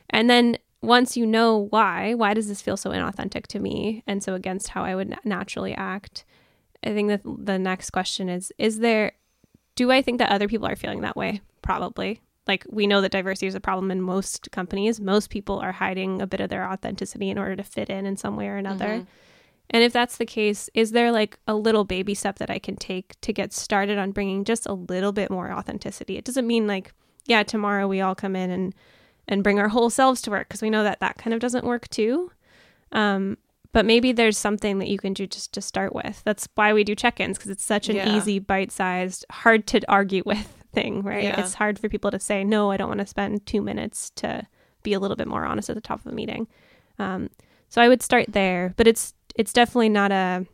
And then once you know why, why does this feel so inauthentic to me, and so against how I would naturally act, I think that the next question is: Is there? Do I think that other people are feeling that way? Probably. Like we know that diversity is a problem in most companies. Most people are hiding a bit of their authenticity in order to fit in in some way or another. And if that's the case, is there like a little baby step that I can take to get started on bringing just a little bit more authenticity? It doesn't mean like, yeah, tomorrow we all come in and and bring our whole selves to work because we know that that kind of doesn't work too. Um, but maybe there's something that you can do just to start with. That's why we do check-ins because it's such an Yeah. easy, bite-sized, hard to argue with thing, right? Yeah. It's hard for people to say, no, I don't want to spend two minutes to be a little bit more honest at the top of a meeting. Um, so I would start there, but it's it's definitely not a.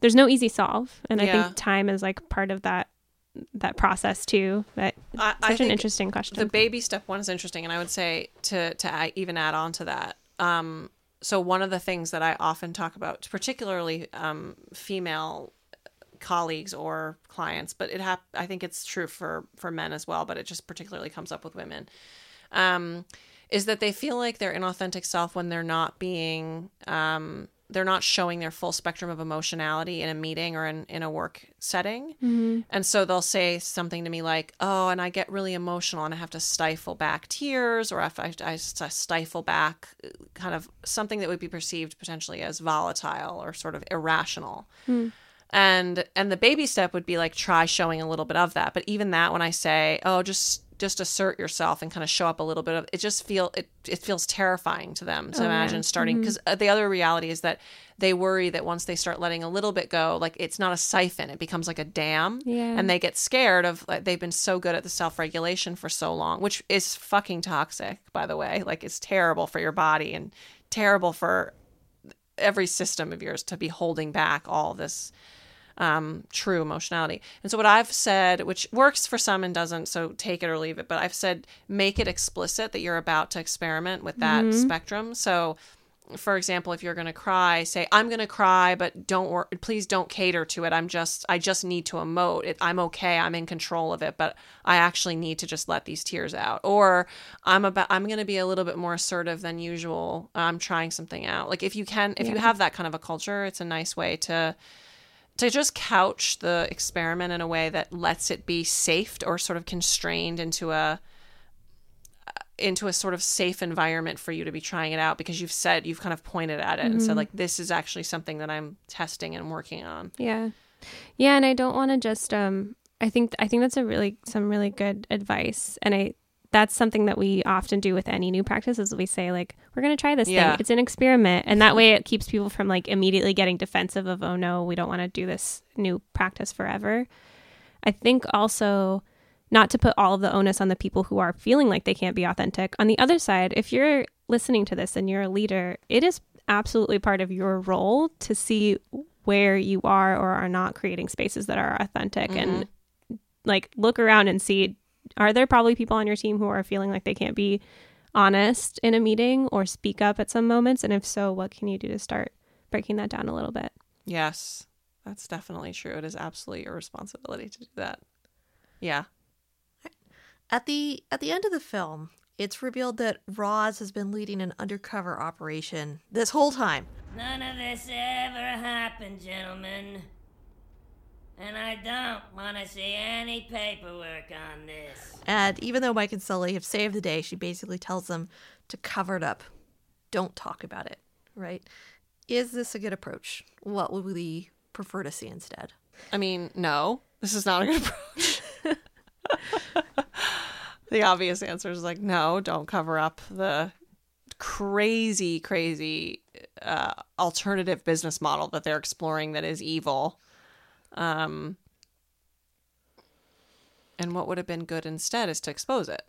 There's no easy solve, and I think time is like part of that that process too. But I, I such an interesting question. The baby step one is interesting, and I would say to to even add on to that. Um, so one of the things that I often talk about, particularly um, female colleagues or clients, but it hap- I think it's true for for men as well, but it just particularly comes up with women. Um, is that they feel like their inauthentic self when they're not being um, they're not showing their full spectrum of emotionality in a meeting or in, in a work setting. And so they'll say something to me like, oh, and I get really emotional and I have to stifle back tears or if I, I st- stifle back kind of something that would be perceived potentially as volatile or sort of irrational. And and the baby step would be like try showing a little bit of that. But even that when I say, oh, just just assert yourself and kind of show up a little bit of it just feel it it feels terrifying to them to oh, imagine starting mm-hmm. because uh, the other reality is that they worry that once they start letting a little bit go like it's not a siphon. It becomes like a dam. Yeah. and they get scared of like they've been so good at the self-regulation for so long which is fucking toxic by the way. Like it's terrible for your body and terrible for every system of yours to be holding back all this um, true emotionality. And so, what I've said, which works for some and doesn't, so take it or leave it, but I've said make it explicit that you're about to experiment with that spectrum. So, for example, if you're going to cry, say, I'm going to cry, but don't wor- please don't cater to it. I'm just, I just need to emote it. I'm okay. I'm in control of it, but I actually need to just let these tears out. Or I'm about, I'm going to be a little bit more assertive than usual. I'm trying something out. Like if you can, if you have that kind of a culture, it's a nice way to, to just couch the experiment in a way that lets it be safe or sort of constrained into a, into a sort of safe environment for you to be trying it out because you've said you've kind of pointed at it and said like this is actually something that I'm testing and working on. Yeah. Yeah, and I don't want to just um I think I think that's a really some really good advice and I that's something that we often do with any new practice is we say like we're going to try this Yeah. thing. It's an experiment and that way it keeps people from like immediately getting defensive of oh no, we don't want to do this new practice forever. I think also not to put all of the onus on the people who are feeling like they can't be authentic. On the other side, if you're listening to this and you're a leader, it is absolutely part of your role to see where you are or are not creating spaces that are authentic and mm-hmm. like look around and see are there probably people on your team who are feeling like they can't be honest in a meeting or speak up at some moments and if so what can you do to start breaking that down a little bit Yes. That's definitely true. It is absolutely your responsibility to do that. Yeah. At the at the end of the film, it's revealed that Roz has been leading an undercover operation this whole time. None of this ever happened, gentlemen. And I don't want to see any paperwork on this. And even though Mike and Sully have saved the day, she basically tells them to cover it up. Don't talk about it, right? Is this a good approach? What would we prefer to see instead? I mean, no, this is not a good approach. the obvious answer is like, no, don't cover up the crazy, crazy uh, alternative business model that they're exploring that is evil. Um, and what would have been good instead is to expose it.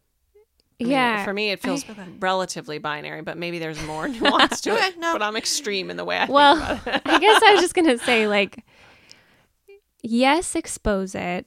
I mean, yeah for me, it feels relatively binary, but maybe there's more nuance to it. No. But I'm extreme in the way I well think about it. i guess i was just gonna say like yes expose it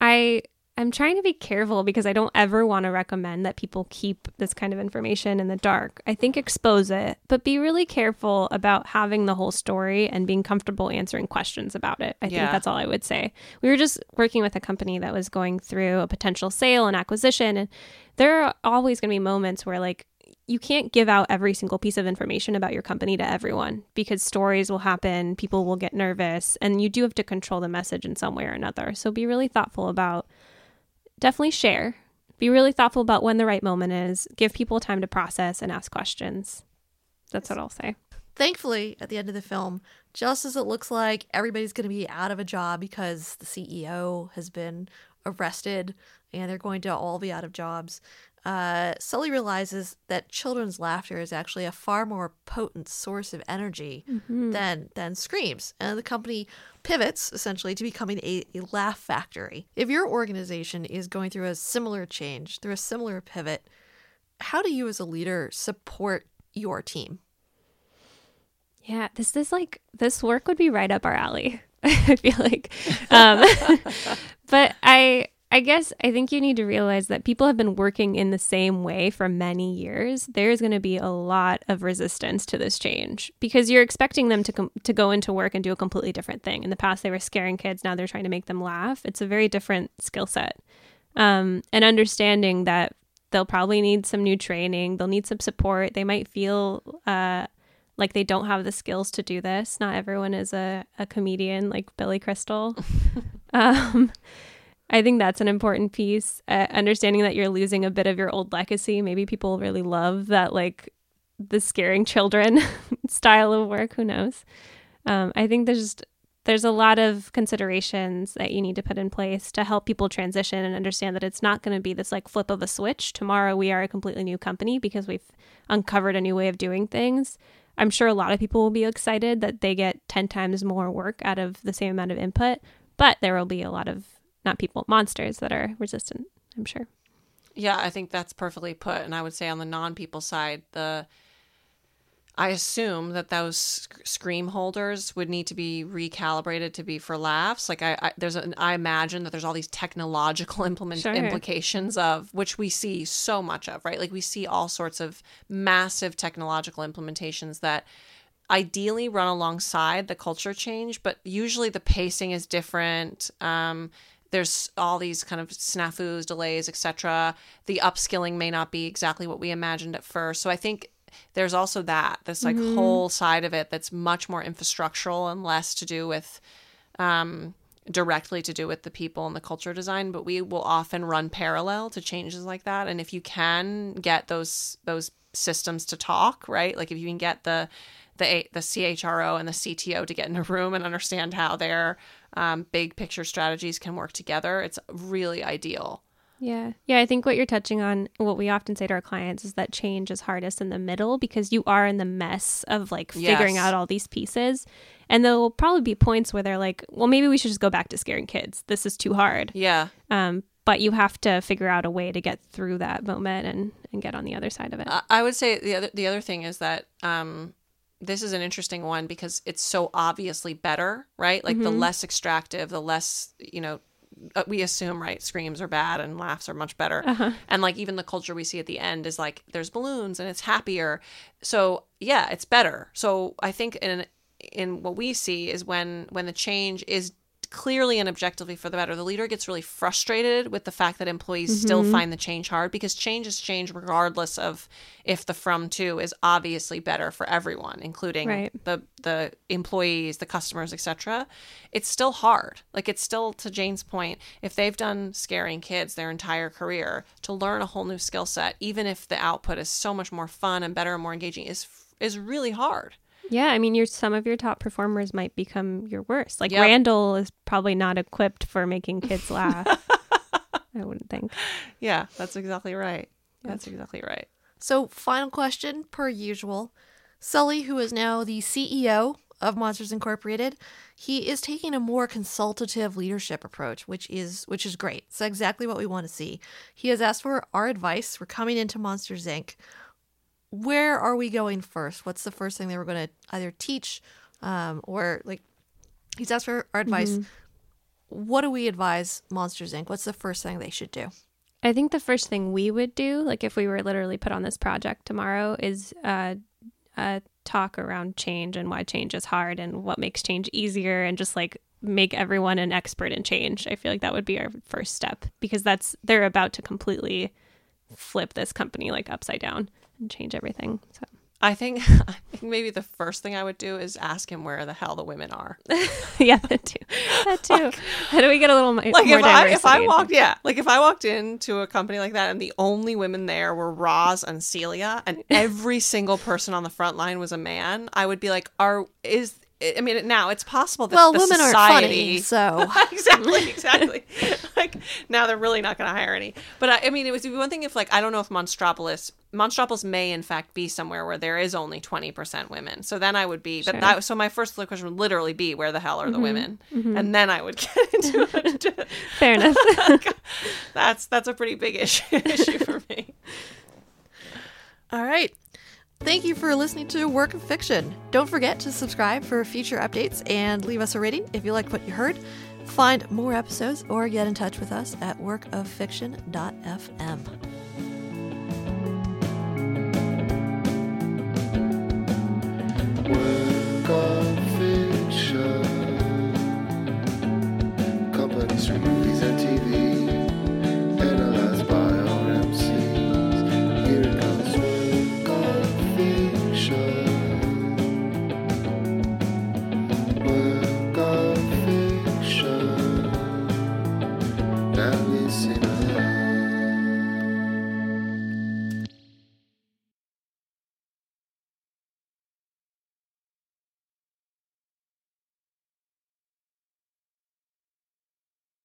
i i'm trying to be careful because i don't ever want to recommend that people keep this kind of information in the dark. I think expose it but be really careful about having the whole story and being comfortable answering questions about it. I think that's all i would say. We were just working with a company that was going through a potential sale and acquisition and there are always going to be moments where like you can't give out every single piece of information about your company to everyone because stories will happen, people will get nervous, and you do have to control the message in some way or another. So be really thoughtful about definitely share. Be really thoughtful about when the right moment is. Give people time to process and ask questions. That's what I'll say. Thankfully, at the end of the film, just as it looks like everybody's going to be out of a job because the CEO has been arrested and they're going to all be out of jobs, uh, Sully realizes that children's laughter is actually a far more potent source of energy than than screams, and the company pivots essentially to becoming a, a laugh factory. If your organization is going through a similar change, through a similar pivot, how do you as a leader support your team? Yeah, this is like this work would be right up our alley. I feel like, um, but I I guess I think you need to realize that people have been working in the same way for many years. There's going to be a lot of resistance to this change because you're expecting them to com- to go into work and do a completely different thing. In the past, they were scaring kids. Now they're trying to make them laugh. It's a very different skill set, um, and understanding that they'll probably need some new training. They'll need some support. They might feel. Uh, like they don't have the skills to do this. Not everyone is a, a comedian like Billy Crystal. um, I think that's an important piece. Uh, understanding that you're losing a bit of your old legacy. Maybe people really love that, like the scaring children style of work. Who knows? Um, I think there's just there's a lot of considerations that you need to put in place to help people transition and understand that it's not going to be this like flip of a switch. Tomorrow we are a completely new company because we've uncovered a new way of doing things. I'm sure a lot of people will be excited that they get 10 times more work out of the same amount of input, but there will be a lot of not people, monsters that are resistant, I'm sure. Yeah, I think that's perfectly put. And I would say on the non people side, the I assume that those sc- scream holders would need to be recalibrated to be for laughs. Like I, I there's an, I imagine that there's all these technological implement Sure. implications of which we see so much of, right? Like we see all sorts of massive technological implementations that ideally run alongside the culture change, but usually the pacing is different. Um, there's all these kind of snafus, delays, etc. The upskilling may not be exactly what we imagined at first. So I think there's also that this like whole side of it that's much more infrastructural and less to do with um, directly to do with the people and the culture design. But we will often run parallel to changes like that. And if you can get those those systems to talk, right? Like if you can get the the the CHRO and the CTO to get in a room and understand how their um, big picture strategies can work together, it's really ideal. Yeah. Yeah. I think what you're touching on, what we often say to our clients is that change is hardest in the middle because you are in the mess of like figuring Yes. out all these pieces. And there will probably be points where they're like, well, maybe we should just go back to scaring kids. This is too hard. Yeah. Um, but you have to figure out a way to get through that moment and, and get on the other side of it. I- I would say the other the other thing is that um, this is an interesting one because it's so obviously better, right? Like the less extractive, the less you know. uh, We assume right screams are bad and laughs are much better, and like even the culture we see at the end is like there's balloons and it's happier. So yeah, it's better. So I think in in what we see is when when the change is clearly and objectively for the better. The leader gets really frustrated with the fact that employees still mm-hmm. find the change hard because change is change regardless of if the from to is obviously better for everyone including Right. the the employees the customers etc it's still hard. Like it's still to jane's point if they've done scaring kids their entire career to learn a whole new skill set even if the output is so much more fun and better and more engaging is is really hard Yeah, I mean, your some of your top performers might become your worst. Like Yep. Randall is probably not equipped for making kids laugh. I wouldn't think. yeah that's exactly right that's exactly right So, final question, per usual. Sully, who is now the CEO of Monsters Incorporated, he is taking a more consultative leadership approach, which is which is great. It's exactly what we want to see. He has asked for our advice. We're coming into Monsters Inc. Where are we going first? What's the first thing they were going to either teach, um, or like? He's asked for our advice. What do we advise Monsters Inc? What's the first thing they should do? I think the first thing we would do, like if we were literally put on this project tomorrow, is uh, uh, talk around change and why change is hard and what makes change easier and just like make everyone an expert in change. I feel like that would be our first step because that's they're about to completely flip this company like upside down and change everything. So I think I think maybe the first thing I would do is ask him where the hell the women are. yeah, that too. That too. How do we get a little Like more if I if I walked yeah, like if I walked into a company like that and the only women there were Roz and Celia and every single person on the front line was a man, I would be like, are is I mean now it's possible that Well, the women society, funny, so exactly, exactly. like now they're really not going to hire any. But I, I mean, it would be one thing if like I don't know if Monstropolis, Monstropolis may in fact be somewhere where there is only twenty percent women. So then I would be. But that so my first question would literally be where the hell are the mm-hmm. women, mm-hmm. and then I would get into it. Fair enough. that's that's a pretty big issue issue for me. All right. Thank you for listening to Work of Fiction. Don't forget to subscribe for future updates and leave us a rating if you liked what you heard. Find more episodes or get in touch with us at workoffiction.fm. Word.